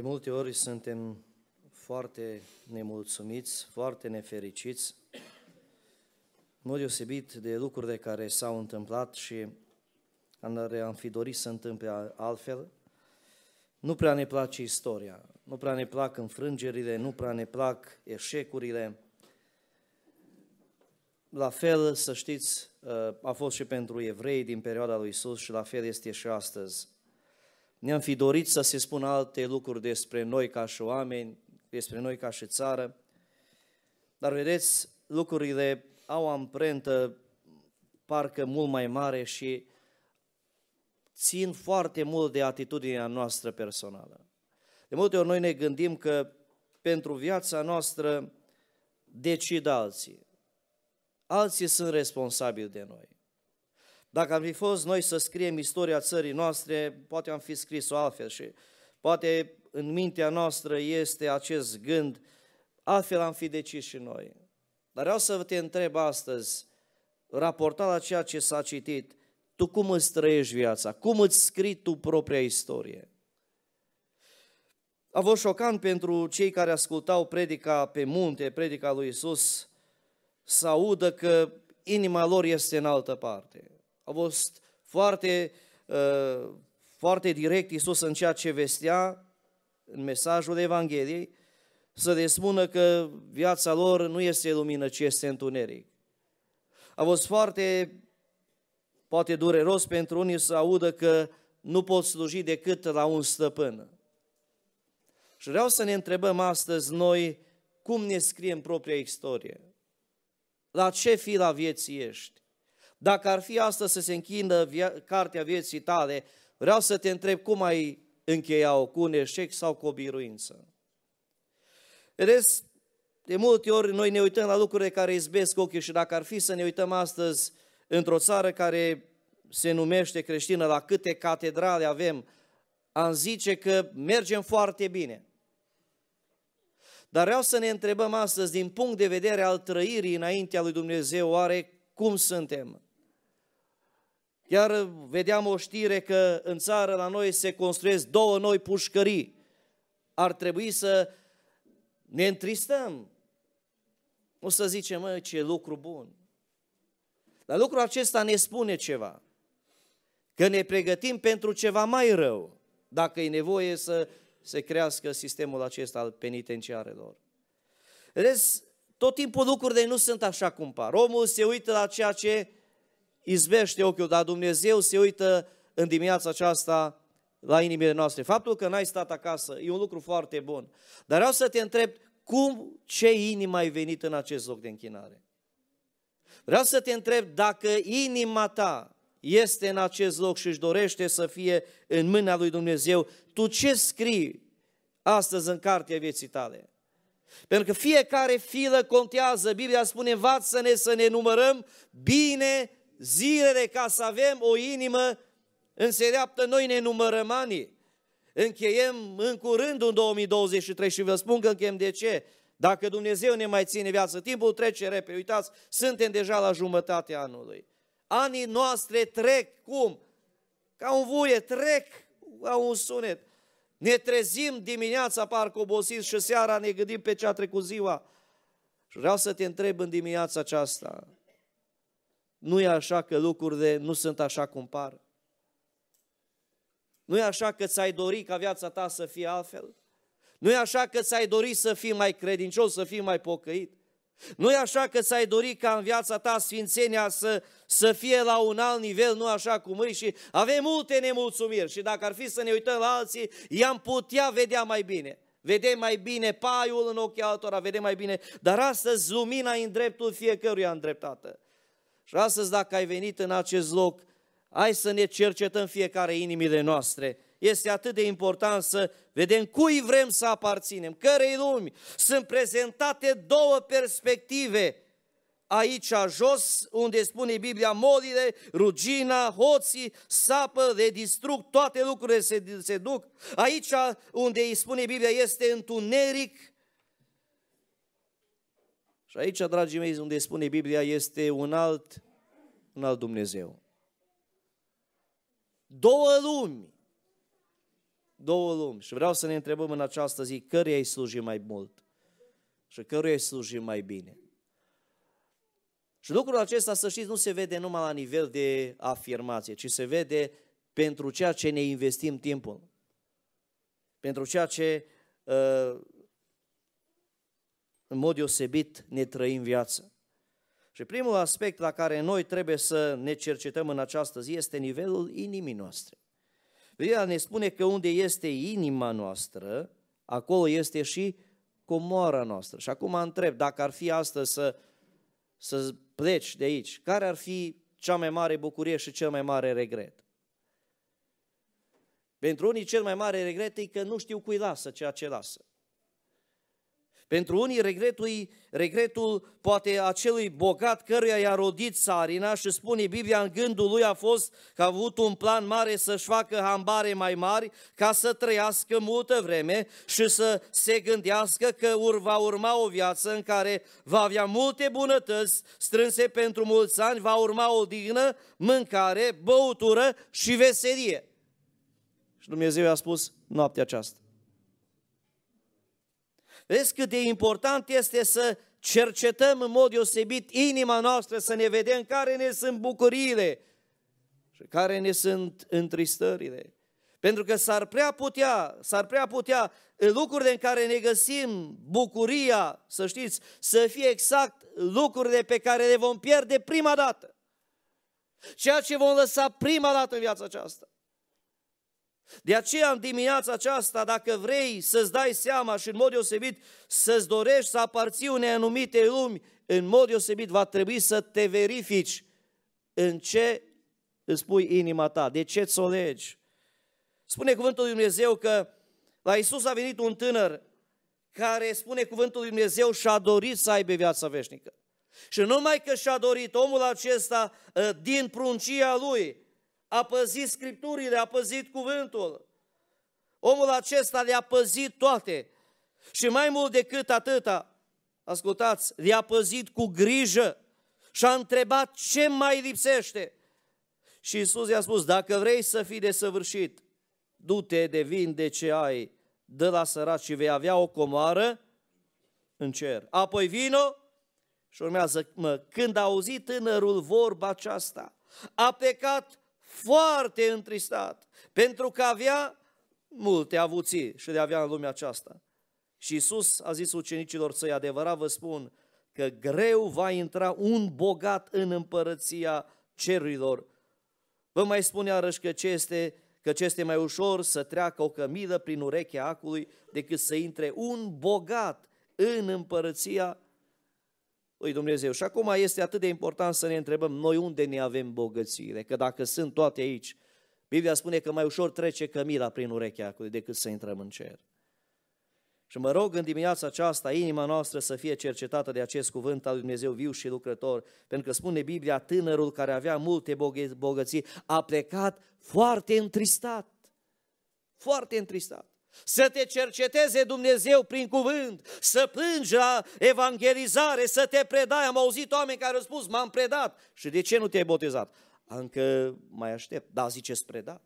De multe ori suntem foarte nemulțumiți, foarte nefericiți, în mod deosebit de lucrurile care s-au întâmplat și care am fi dorit să întâmple altfel. Nu prea ne place istoria, nu prea ne plac înfrângerile, nu prea ne plac eșecurile. La fel, să știți, a fost și pentru evrei din perioada lui Isus și la fel este și astăzi. Ne-am fi dorit să se spună alte lucruri despre noi ca și oameni, despre noi ca și țară, dar vedeți, lucrurile au amprentă parcă mult mai mare și țin foarte mult de atitudinea noastră personală. De multe ori noi ne gândim că pentru viața noastră decid alții. Alții sunt responsabili de noi. Dacă am fi fost noi să scriem istoria țării noastre, poate am fi scris-o altfel și poate în mintea noastră este acest gând, altfel am fi decis și noi. Dar vreau să te întreb astăzi, raportat la ceea ce s-a citit, tu cum îți trăiești viața? Cum îți scrii tu propria istorie? A fost șocant pentru cei care ascultau predica pe munte, predica lui Isus, să audă că inima lor este în altă parte. A fost foarte, uh, foarte direct Isus în ceea ce vestea în mesajul Evangheliei, să le spună că viața lor nu este lumină, ci este întuneric. A fost foarte, poate dureros pentru unii să audă că nu pot sluji decât la un stăpân. Și vreau să ne întrebăm astăzi noi cum ne scriem propria istorie. La ce fi la vieții ești? Dacă ar fi astăzi să se închină via- cartea vieții tale, vreau să te întreb cum ai încheia-o, cu un eșec sau cu o biruință. Vedeți, de multe ori noi ne uităm la lucrurile care izbesc ochii și dacă ar fi să ne uităm astăzi într-o țară care se numește creștină, la câte catedrale avem, am zice că mergem foarte bine. Dar vreau să ne întrebăm astăzi, din punct de vedere al trăirii înaintea lui Dumnezeu, oare cum suntem? Chiar vedeam o știre că în țară la noi se construiesc două noi pușcării. Ar trebui să ne întristăm. Nu să zicem, mă, ce lucru bun. Dar lucrul acesta ne spune ceva. Că ne pregătim pentru ceva mai rău, dacă e nevoie să se crească sistemul acesta al penitenciarelor. Vedeți, tot timpul lucrurile nu sunt așa cum par. Omul se uită la ceea ce izbește ochiul, dar Dumnezeu se uită în dimineața aceasta la inimile noastre. Faptul că n-ai stat acasă e un lucru foarte bun. Dar vreau să te întreb, cum, ce inimă ai venit în acest loc de închinare? Vreau să te întreb dacă inima ta este în acest loc și își dorește să fie în mâna lui Dumnezeu, tu ce scrii astăzi în cartea vieții tale? Pentru că fiecare filă contează. Biblia spune, învață-ne să ne numărăm bine zilele ca să avem o inimă înțeleaptă. Noi ne numărăm anii. Încheiem în curând în 2023 și vă spun că încheiem de ce? Dacă Dumnezeu ne mai ține viață, timpul trece repede. Uitați, suntem deja la jumătatea anului. Anii noastre trec, cum? Ca un vuie, trec ca un sunet. Ne trezim dimineața parcă obosiți și seara ne gândim pe ce a trecut ziua. Și vreau să te întreb în dimineața aceasta, nu e așa că lucrurile nu sunt așa cum par? Nu e așa că ți-ai dori ca viața ta să fie altfel? Nu e așa că ți-ai dori să fii mai credincios, să fii mai pocăit? Nu e așa că ți-ai dori ca în viața ta sfințenia să, să fie la un alt nivel, nu așa cum îi și avem multe nemulțumiri și dacă ar fi să ne uităm la alții, i-am putea vedea mai bine. Vedem mai bine paiul în ochii altora, vedem mai bine, dar astăzi lumina e în dreptul fiecăruia îndreptată. Și astăzi dacă ai venit în acest loc, hai să ne cercetăm fiecare inimile noastre. Este atât de important să vedem cui vrem să aparținem, cărei lumi. Sunt prezentate două perspective aici jos, unde spune Biblia, molile, rugina, hoții, sapă, le distrug, toate lucrurile se, se duc. Aici unde îi spune Biblia este întuneric. Și aici, dragii mei, unde spune Biblia, este un alt, un alt Dumnezeu. Două lumi două lumi. Și vreau să ne întrebăm în această zi, căruia îi sluji mai mult și căruia îi sluji mai bine. Și lucrul acesta, să știți, nu se vede numai la nivel de afirmație, ci se vede pentru ceea ce ne investim timpul. Pentru ceea ce uh, în mod deosebit ne trăim viața. Și primul aspect la care noi trebuie să ne cercetăm în această zi este nivelul inimii noastre. Biblia ne spune că unde este inima noastră, acolo este și comoara noastră. Și acum întreb, dacă ar fi astăzi să, să pleci de aici, care ar fi cea mai mare bucurie și cel mai mare regret? Pentru unii cel mai mare regret e că nu știu cui lasă ceea ce lasă. Pentru unii regretul, regretul poate acelui bogat căruia i-a rodit țarina și spune Biblia în gândul lui a fost că a avut un plan mare să-și facă hambare mai mari ca să trăiască multă vreme și să se gândească că ur, va urma o viață în care va avea multe bunătăți strânse pentru mulți ani, va urma o dignă, mâncare, băutură și veselie. Și Dumnezeu i-a spus noaptea aceasta. Vezi cât de important este să cercetăm în mod deosebit inima noastră, să ne vedem care ne sunt bucuriile și care ne sunt întristările. Pentru că s-ar prea putea, s-ar prea putea lucrurile în care ne găsim bucuria, să știți, să fie exact lucrurile pe care le vom pierde prima dată. Ceea ce vom lăsa prima dată în viața aceasta. De aceea, în dimineața aceasta, dacă vrei să-ți dai seama și în mod deosebit să-ți dorești să aparții unei anumite lumi, în mod deosebit va trebui să te verifici în ce îți pui inima ta, de ce ți-o legi. Spune cuvântul lui Dumnezeu că la Isus a venit un tânăr care, spune cuvântul lui Dumnezeu, și-a dorit să aibă viața veșnică. Și numai că și-a dorit omul acesta ă, din pruncia lui, a păzit Scripturile, a păzit cuvântul. Omul acesta le-a păzit toate. Și mai mult decât atâta, ascultați, le-a păzit cu grijă și a întrebat ce mai lipsește. Și Isus i-a spus, dacă vrei să fii desăvârșit, du-te de vin de ce ai, dă la săraci și vei avea o comoară în cer. Apoi vino și urmează, mă, când a auzit tânărul vorba aceasta, a plecat foarte întristat, pentru că avea multe avuții și le avea în lumea aceasta. Și Isus a zis ucenicilor săi, adevărat vă spun, că greu va intra un bogat în împărăția cerurilor. Vă mai spun iarăși că ce este, că ce este mai ușor să treacă o cămilă prin urechea acului decât să intre un bogat în împărăția lui Dumnezeu. Și acum este atât de important să ne întrebăm noi unde ne avem bogățiile, că dacă sunt toate aici, Biblia spune că mai ușor trece cămila prin urechea acului decât să intrăm în cer. Și mă rog în dimineața aceasta inima noastră să fie cercetată de acest cuvânt al lui Dumnezeu viu și lucrător, pentru că spune Biblia, tânărul care avea multe bogății a plecat foarte întristat. Foarte întristat să te cerceteze Dumnezeu prin cuvânt, să plângi la evangelizare, să te predai. Am auzit oameni care au spus, m-am predat. Și de ce nu te-ai botezat? Încă mai aștept. Da, ziceți predat.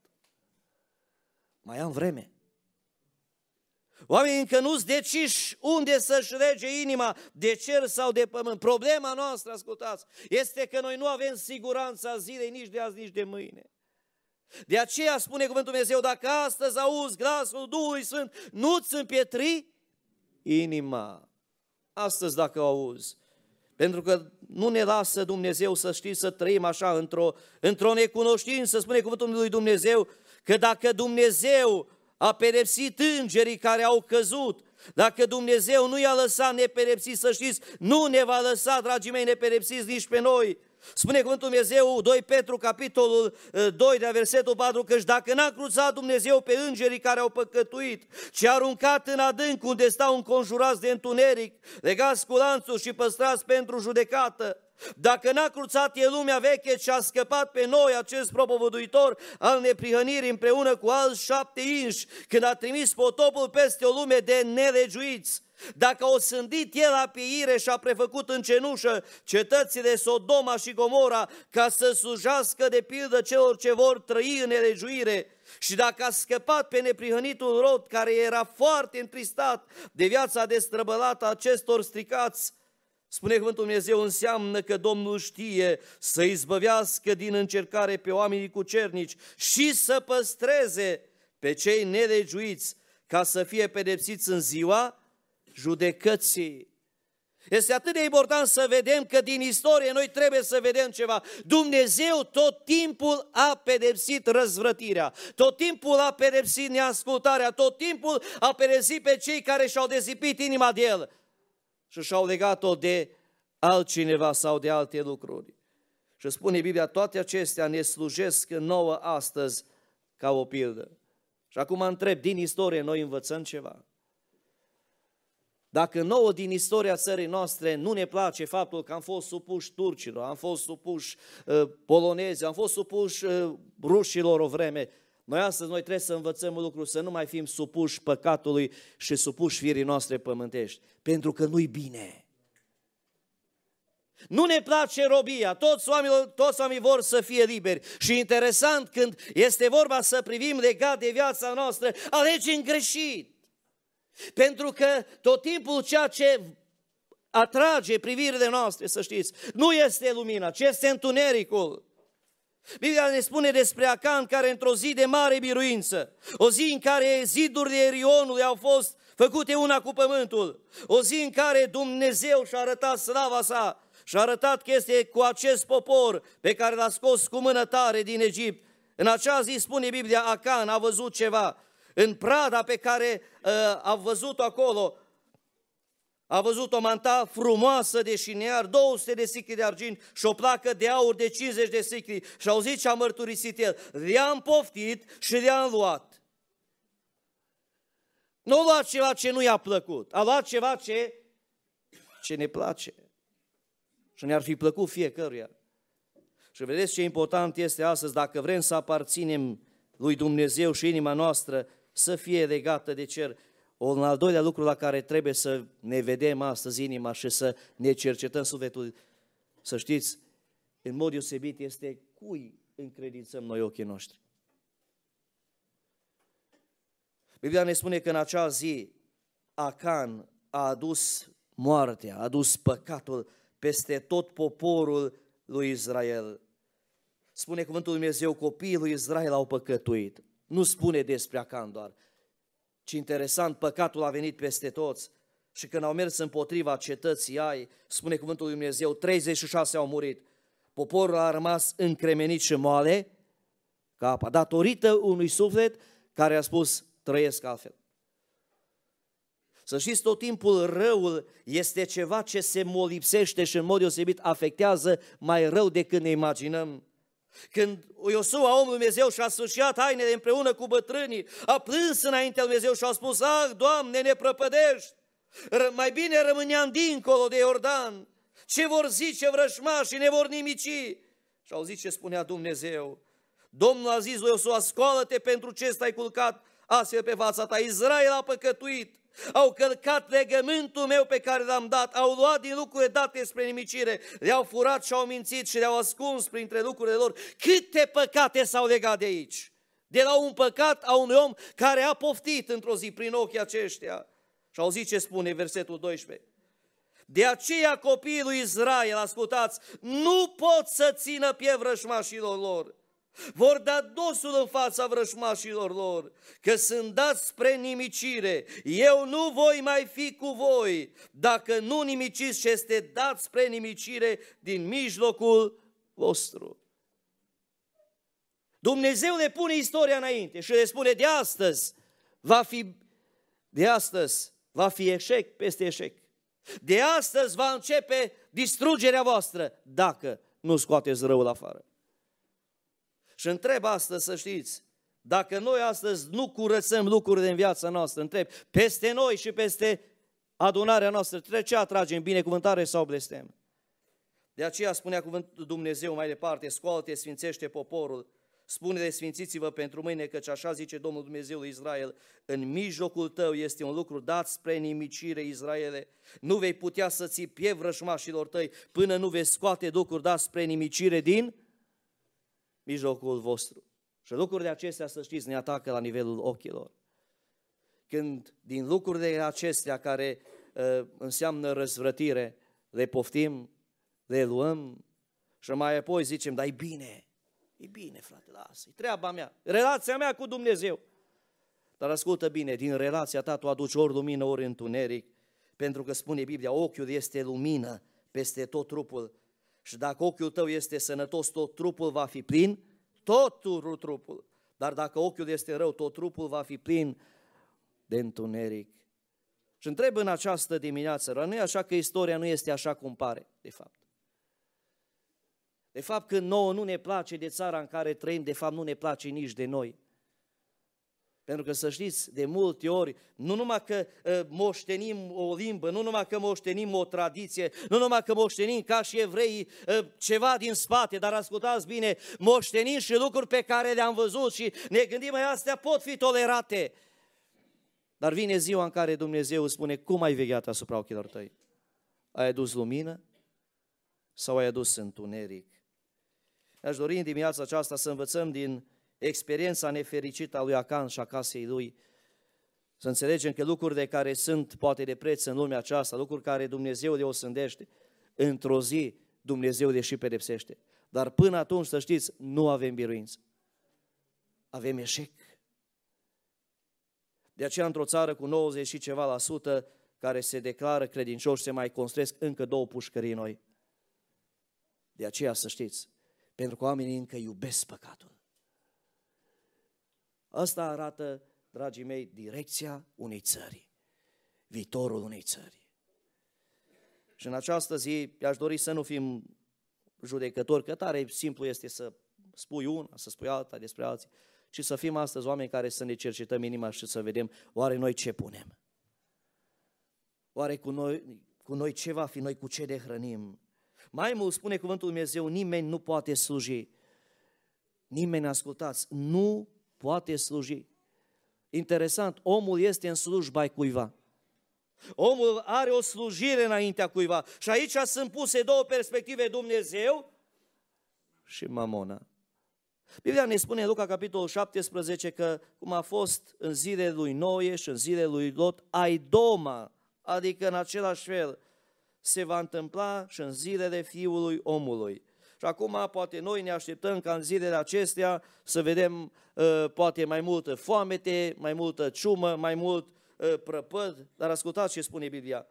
Mai am vreme. Oamenii încă nu-ți deciși unde să-și rege inima, de cer sau de pământ. Problema noastră, ascultați, este că noi nu avem siguranța zilei nici de azi, nici de mâine. De aceea spune cuvântul Dumnezeu, dacă astăzi auzi glasul Duhului Sfânt, nu-ți împietri inima. Astăzi dacă auzi. Pentru că nu ne lasă Dumnezeu să știi să trăim așa într-o, într-o necunoștință, spune cuvântul lui Dumnezeu, că dacă Dumnezeu a pedepsit îngerii care au căzut, dacă Dumnezeu nu i-a lăsat nepedepsiți, să știți, nu ne va lăsa, dragii mei, nepedepsiți nici pe noi. Spune cuvântul Dumnezeu 2 Petru, capitolul 2 de versetul 4, căci dacă n-a cruțat Dumnezeu pe îngerii care au păcătuit, ci a aruncat în adânc unde stau înconjurați de întuneric, legați cu lanțuri și păstrați pentru judecată, dacă n-a cruțat e lumea veche și a scăpat pe noi acest propovăduitor al neprihănirii împreună cu alți șapte inși, când a trimis potopul peste o lume de nelegiuiți, Dacă o sândit el la pieire și a prefăcut în cenușă cetățile Sodoma și Gomora ca să slujească de pildă celor ce vor trăi în elejuire, și dacă a scăpat pe neprihănitul rod care era foarte întristat de viața destrăbălată a acestor stricați, Spune cuvântul Dumnezeu, înseamnă că Domnul știe să izbăvească din încercare pe oamenii cu cernici și să păstreze pe cei nelegiuiți ca să fie pedepsiți în ziua judecății. Este atât de important să vedem că din istorie noi trebuie să vedem ceva. Dumnezeu tot timpul a pedepsit răzvrătirea, tot timpul a pedepsit neascultarea, tot timpul a pedepsit pe cei care și-au dezipit inima de El și și-au legat-o de altcineva sau de alte lucruri. Și spune Biblia, toate acestea ne slujesc nouă astăzi ca o pildă. Și acum întreb, din istorie noi învățăm ceva? Dacă nouă din istoria țării noastre nu ne place faptul că am fost supuși turcilor, am fost supuși uh, polonezi, am fost supuși uh, rușilor o vreme, noi astăzi noi trebuie să învățăm un lucru, să nu mai fim supuși păcatului și supuși firii noastre pământești, pentru că nu-i bine. Nu ne place robia, toți oamenii, toți oamenii vor să fie liberi. Și interesant, când este vorba să privim legat de viața noastră, alegem greșit. Pentru că tot timpul ceea ce atrage privirile noastre, să știți, nu este lumina, ci este întunericul. Biblia ne spune despre Acan care într-o zi de mare biruință, o zi în care zidurile Rionului au fost făcute una cu pământul, o zi în care Dumnezeu și-a arătat slava sa și-a arătat că este cu acest popor pe care l-a scos cu mână tare din Egipt. În acea zi spune Biblia, Acan a văzut ceva, în prada pe care uh, a văzut-o acolo, a văzut o manta frumoasă de șinear, 200 de sicli de argint și o placă de aur de 50 de sicli. Și au zis ce a mărturisit el, le-am poftit și le-am luat. Nu a luat ceva ce nu i-a plăcut, a luat ceva ce, ce ne place. Și ne-ar fi plăcut fiecăruia. Și vedeți ce important este astăzi, dacă vrem să aparținem lui Dumnezeu și inima noastră să fie legată de cer. Un al doilea lucru la care trebuie să ne vedem astăzi inima și să ne cercetăm sufletul, să știți, în mod deosebit este cui încredințăm noi ochii noștri. Biblia ne spune că în acea zi Acan a adus moartea, a adus păcatul peste tot poporul lui Israel. Spune cuvântul Lui Dumnezeu, copiii lui Israel au păcătuit. Nu spune despre Acan doar, ci interesant, păcatul a venit peste toți. Și când au mers împotriva cetății ai, spune cuvântul Lui Dumnezeu, 36 au murit. Poporul a rămas încremenit și moale, ca apa, datorită unui suflet care a spus, trăiesc altfel. Să știți, tot timpul răul este ceva ce se molipsește și în mod deosebit afectează mai rău decât ne imaginăm. Când Iosua, omul Dumnezeu, și-a sfârșit hainele împreună cu bătrânii, a plâns înaintea lui Dumnezeu și a spus, Ah, Doamne, ne prăpădești! Mai bine rămâneam dincolo de Iordan. Ce vor zice vrășmașii, ne vor nimici. Și au zis ce spunea Dumnezeu. Domnul a zis lui Iosua, scoală-te pentru ce stai culcat astfel pe fața ta. Israel a păcătuit au călcat legământul meu pe care l-am dat, au luat din lucrurile date spre nimicire, le-au furat și au mințit și le-au ascuns printre lucrurile lor. Câte păcate s-au legat de aici? De la un păcat a unui om care a poftit într-o zi prin ochii aceștia. Și au zis ce spune versetul 12. De aceea copiii lui Israel, ascultați, nu pot să țină pie vrășmașilor lor vor da dosul în fața vrășmașilor lor, că sunt dați spre nimicire. Eu nu voi mai fi cu voi, dacă nu nimiciți ce este dat spre nimicire din mijlocul vostru. Dumnezeu le pune istoria înainte și le spune de astăzi va fi, de astăzi va fi eșec peste eșec. De astăzi va începe distrugerea voastră dacă nu scoateți răul afară. Și întreb astăzi să știți, dacă noi astăzi nu curățăm lucrurile în viața noastră, întreb, peste noi și peste adunarea noastră, trebuie ce atragem, binecuvântare sau blestem? De aceea spunea cuvântul Dumnezeu mai departe, scoală-te, sfințește poporul, spune desfințiți-vă pentru mâine, căci așa zice Domnul Dumnezeul Israel, în mijlocul tău este un lucru dat spre nimicire, Israele, nu vei putea să ții piev rășmașilor tăi până nu vei scoate lucruri dat spre nimicire din mijlocul vostru. Și lucrurile acestea, să știți, ne atacă la nivelul ochilor. Când din lucrurile acestea care uh, înseamnă răzvrătire, le poftim, le luăm și mai apoi zicem, dar e bine, e bine, frate, lasă, e treaba mea, relația mea cu Dumnezeu. Dar ascultă bine, din relația ta tu aduci ori lumină, ori întuneric, pentru că spune Biblia, ochiul este lumină peste tot trupul. Și dacă ochiul tău este sănătos, tot trupul va fi plin, tot trupul. Dar dacă ochiul este rău, tot trupul va fi plin de întuneric. Și întreb în această dimineață, nu e așa că istoria nu este așa cum pare, de fapt. De fapt, când nouă nu ne place de țara în care trăim, de fapt nu ne place nici de noi. Pentru că să știți, de multe ori, nu numai că uh, moștenim o limbă, nu numai că moștenim o tradiție, nu numai că moștenim ca și evrei uh, ceva din spate, dar ascultați bine, moștenim și lucruri pe care le-am văzut și ne gândim, mai astea pot fi tolerate. Dar vine ziua în care Dumnezeu spune, cum ai vegheat asupra ochilor tăi? Ai adus lumină sau ai adus întuneric? Aș dori în dimineața aceasta să învățăm din experiența nefericită a lui Acan și a casei lui, să înțelegem că lucrurile care sunt poate de preț în lumea aceasta, lucruri care Dumnezeu le osândește, într-o zi Dumnezeu le și pedepsește. Dar până atunci, să știți, nu avem biruință. Avem eșec. De aceea, într-o țară cu 90 și ceva la sută care se declară credincioși, se mai construiesc încă două pușcării noi. De aceea să știți, pentru că oamenii încă iubesc păcatul. Asta arată, dragii mei, direcția unei țări, viitorul unei țări. Și în această zi aș dori să nu fim judecători, că tare simplu este să spui una, să spui alta despre alții, ci să fim astăzi oameni care să ne cercetăm inima și să vedem oare noi ce punem. Oare cu noi, cu noi ce va fi, noi cu ce de hrănim? Mai mult spune cuvântul Dumnezeu, nimeni nu poate sluji. Nimeni, ascultați, nu poate sluji. Interesant, omul este în slujba cuiva. Omul are o slujire înaintea cuiva. Și aici sunt puse două perspective, Dumnezeu și Mamona. Biblia ne spune în Luca capitolul 17 că cum a fost în zilele lui Noe și în zilele lui Lot, ai doma, adică în același fel, se va întâmpla și în zilele fiului omului. Și acum poate noi ne așteptăm ca în zilele acestea să vedem uh, poate mai multă foamete, mai multă ciumă, mai mult uh, prăpăd, dar ascultați ce spune Biblia.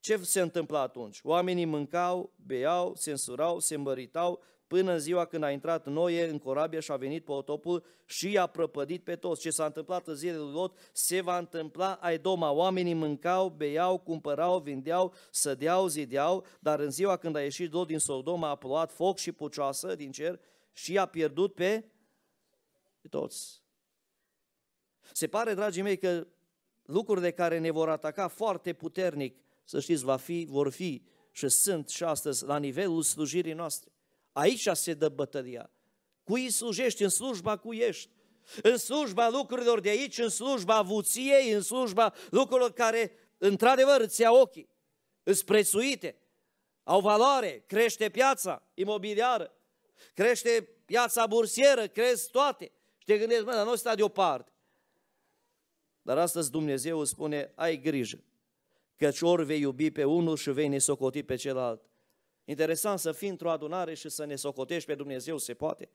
Ce se întâmpla atunci? Oamenii mâncau, beau, se însurau, se îmbăritau, până în ziua când a intrat Noe în corabie și a venit potopul și i-a prăpădit pe toți. Ce s-a întâmplat în zilele lui Lot se va întâmpla ai doma. Oamenii mâncau, beau, cumpărau, vindeau, sădeau, zideau, dar în ziua când a ieșit Lot din Sodoma a plouat foc și pucioasă din cer și a pierdut pe, pe toți. Se pare, dragii mei, că lucrurile care ne vor ataca foarte puternic, să știți, va fi, vor fi și sunt și astăzi la nivelul slujirii noastre. Aici se dă bătălia. Cui slujești? În slujba cu ești. În slujba lucrurilor de aici, în slujba avuției, în slujba lucrurilor care într-adevăr îți ia ochii, îți prețuite, au valoare, crește piața imobiliară, crește piața bursieră, crezi toate. Și te gândești, mă, dar nu sta deoparte. Dar astăzi Dumnezeu îți spune, ai grijă, căci ori vei iubi pe unul și vei nesocoti pe celălalt. Interesant să fii într-o adunare și să ne socotești pe Dumnezeu, se poate.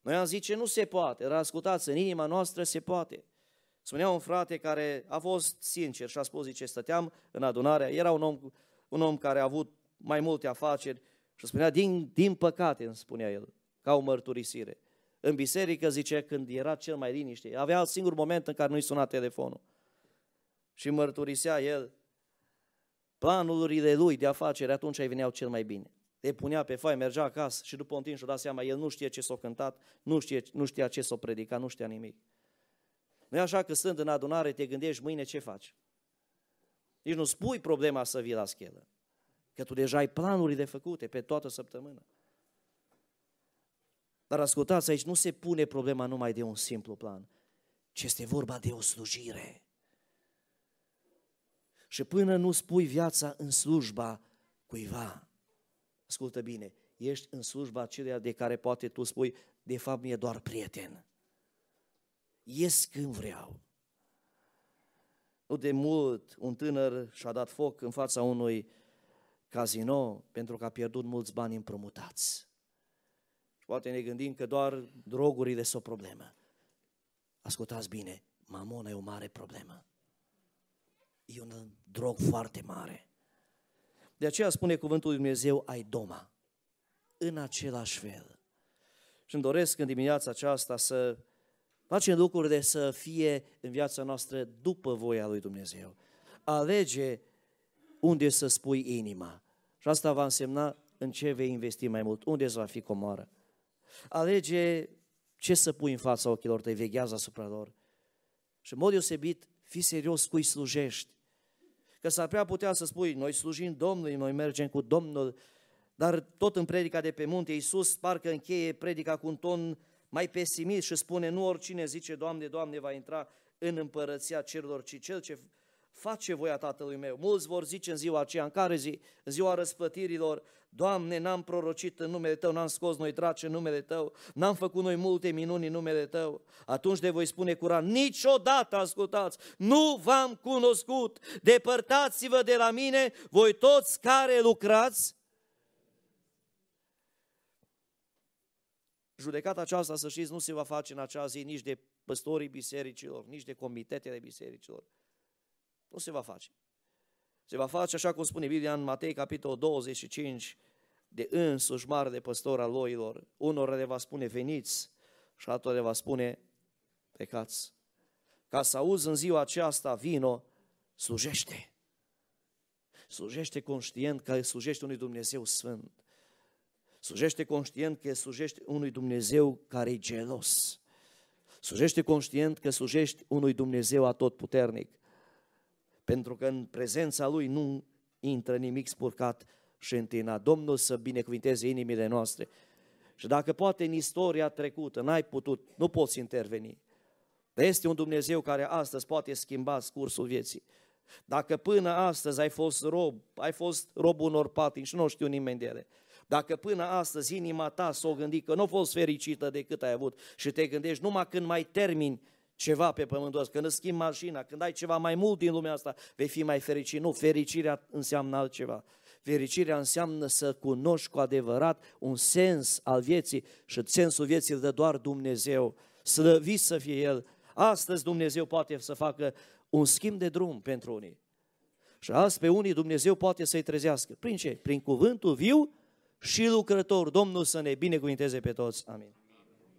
Noi am zice, nu se poate, dar ascultați, în inima noastră se poate. Spunea un frate care a fost sincer și a spus, zice, stăteam în adunare, era un om, un om care a avut mai multe afaceri și spunea, din, din păcate, îmi spunea el, ca o mărturisire. În biserică, zice, când era cel mai liniște, avea alt singur moment în care nu-i suna telefonul. Și mărturisea el, planurile lui de afaceri atunci îi veneau cel mai bine. Le punea pe fai, mergea acasă și după un timp și-o dat seama, el nu știe ce s-a cântat, nu, știe, nu știa ce s-a predicat, nu știa nimic. Nu e așa că stând în adunare te gândești mâine ce faci. Nici nu spui problema să vii la schelă, că tu deja ai planurile făcute pe toată săptămâna. Dar ascultați, aici nu se pune problema numai de un simplu plan, ci este vorba de o slujire. Și până nu spui viața în slujba cuiva, ascultă bine, ești în slujba acelia de care poate tu spui, de fapt mi-e doar prieten. Ies când vreau. Nu de mult un tânăr și-a dat foc în fața unui casino pentru că a pierdut mulți bani împrumutați. Poate ne gândim că doar drogurile sunt o problemă. Ascultați bine, mamona e o mare problemă. E un drog foarte mare. De aceea spune cuvântul lui Dumnezeu, ai doma. În același fel. Și îmi doresc în dimineața aceasta să facem lucrurile să fie în viața noastră după voia lui Dumnezeu. Alege unde să spui inima. Și asta va însemna în ce vei investi mai mult, unde îți va fi comoară. Alege ce să pui în fața ochilor tăi, veghează asupra lor. Și în mod deosebit, fi serios cui slujești. Că s-ar prea putea să spui, noi slujim Domnului, noi mergem cu Domnul, dar tot în predica de pe munte, Iisus parcă încheie predica cu un ton mai pesimist și spune, nu oricine zice, Doamne, Doamne, va intra în împărăția cerurilor, ci cel ce face voia Tatălui meu. Mulți vor zice în ziua aceea, în care zi? În ziua răsplătirilor, Doamne, n-am prorocit în numele Tău, n-am scos noi draci în numele Tău, n-am făcut noi multe minuni în numele Tău. Atunci de voi spune curat, niciodată, ascultați, nu v-am cunoscut, depărtați-vă de la mine, voi toți care lucrați. Judecata aceasta, să știți, nu se va face în acea zi nici de păstorii bisericilor, nici de comitetele bisericilor nu se va face. Se va face așa cum spune Biblia în Matei, capitolul 25, de însuși mare de păstor al loilor. Unor le va spune veniți și altora le va spune plecați. Ca să auzi în ziua aceasta, vino, slujește. Slujește conștient că slujește unui Dumnezeu sfânt. Slujește conștient că slujește unui Dumnezeu care e gelos. Slujește conștient că slujești unui Dumnezeu atotputernic pentru că în prezența Lui nu intră nimic spurcat și întinat. Domnul să binecuvinteze inimile noastre. Și dacă poate în istoria trecută n-ai putut, nu poți interveni. Dar este un Dumnezeu care astăzi poate schimba cursul vieții. Dacă până astăzi ai fost rob, ai fost rob unor patin și nu știu nimeni de ele, dacă până astăzi inima ta s-o gândi că nu a fost fericită decât ai avut și te gândești numai când mai termini ceva pe pământul ăsta, când îți schimbi mașina, când ai ceva mai mult din lumea asta, vei fi mai fericit. Nu, fericirea înseamnă altceva. Fericirea înseamnă să cunoști cu adevărat un sens al vieții și sensul vieții îl dă doar Dumnezeu. Slăvit să fie El. Astăzi Dumnezeu poate să facă un schimb de drum pentru unii. Și azi pe unii Dumnezeu poate să-i trezească. Prin ce? Prin cuvântul viu și lucrător. Domnul să ne binecuvinteze pe toți. Amin.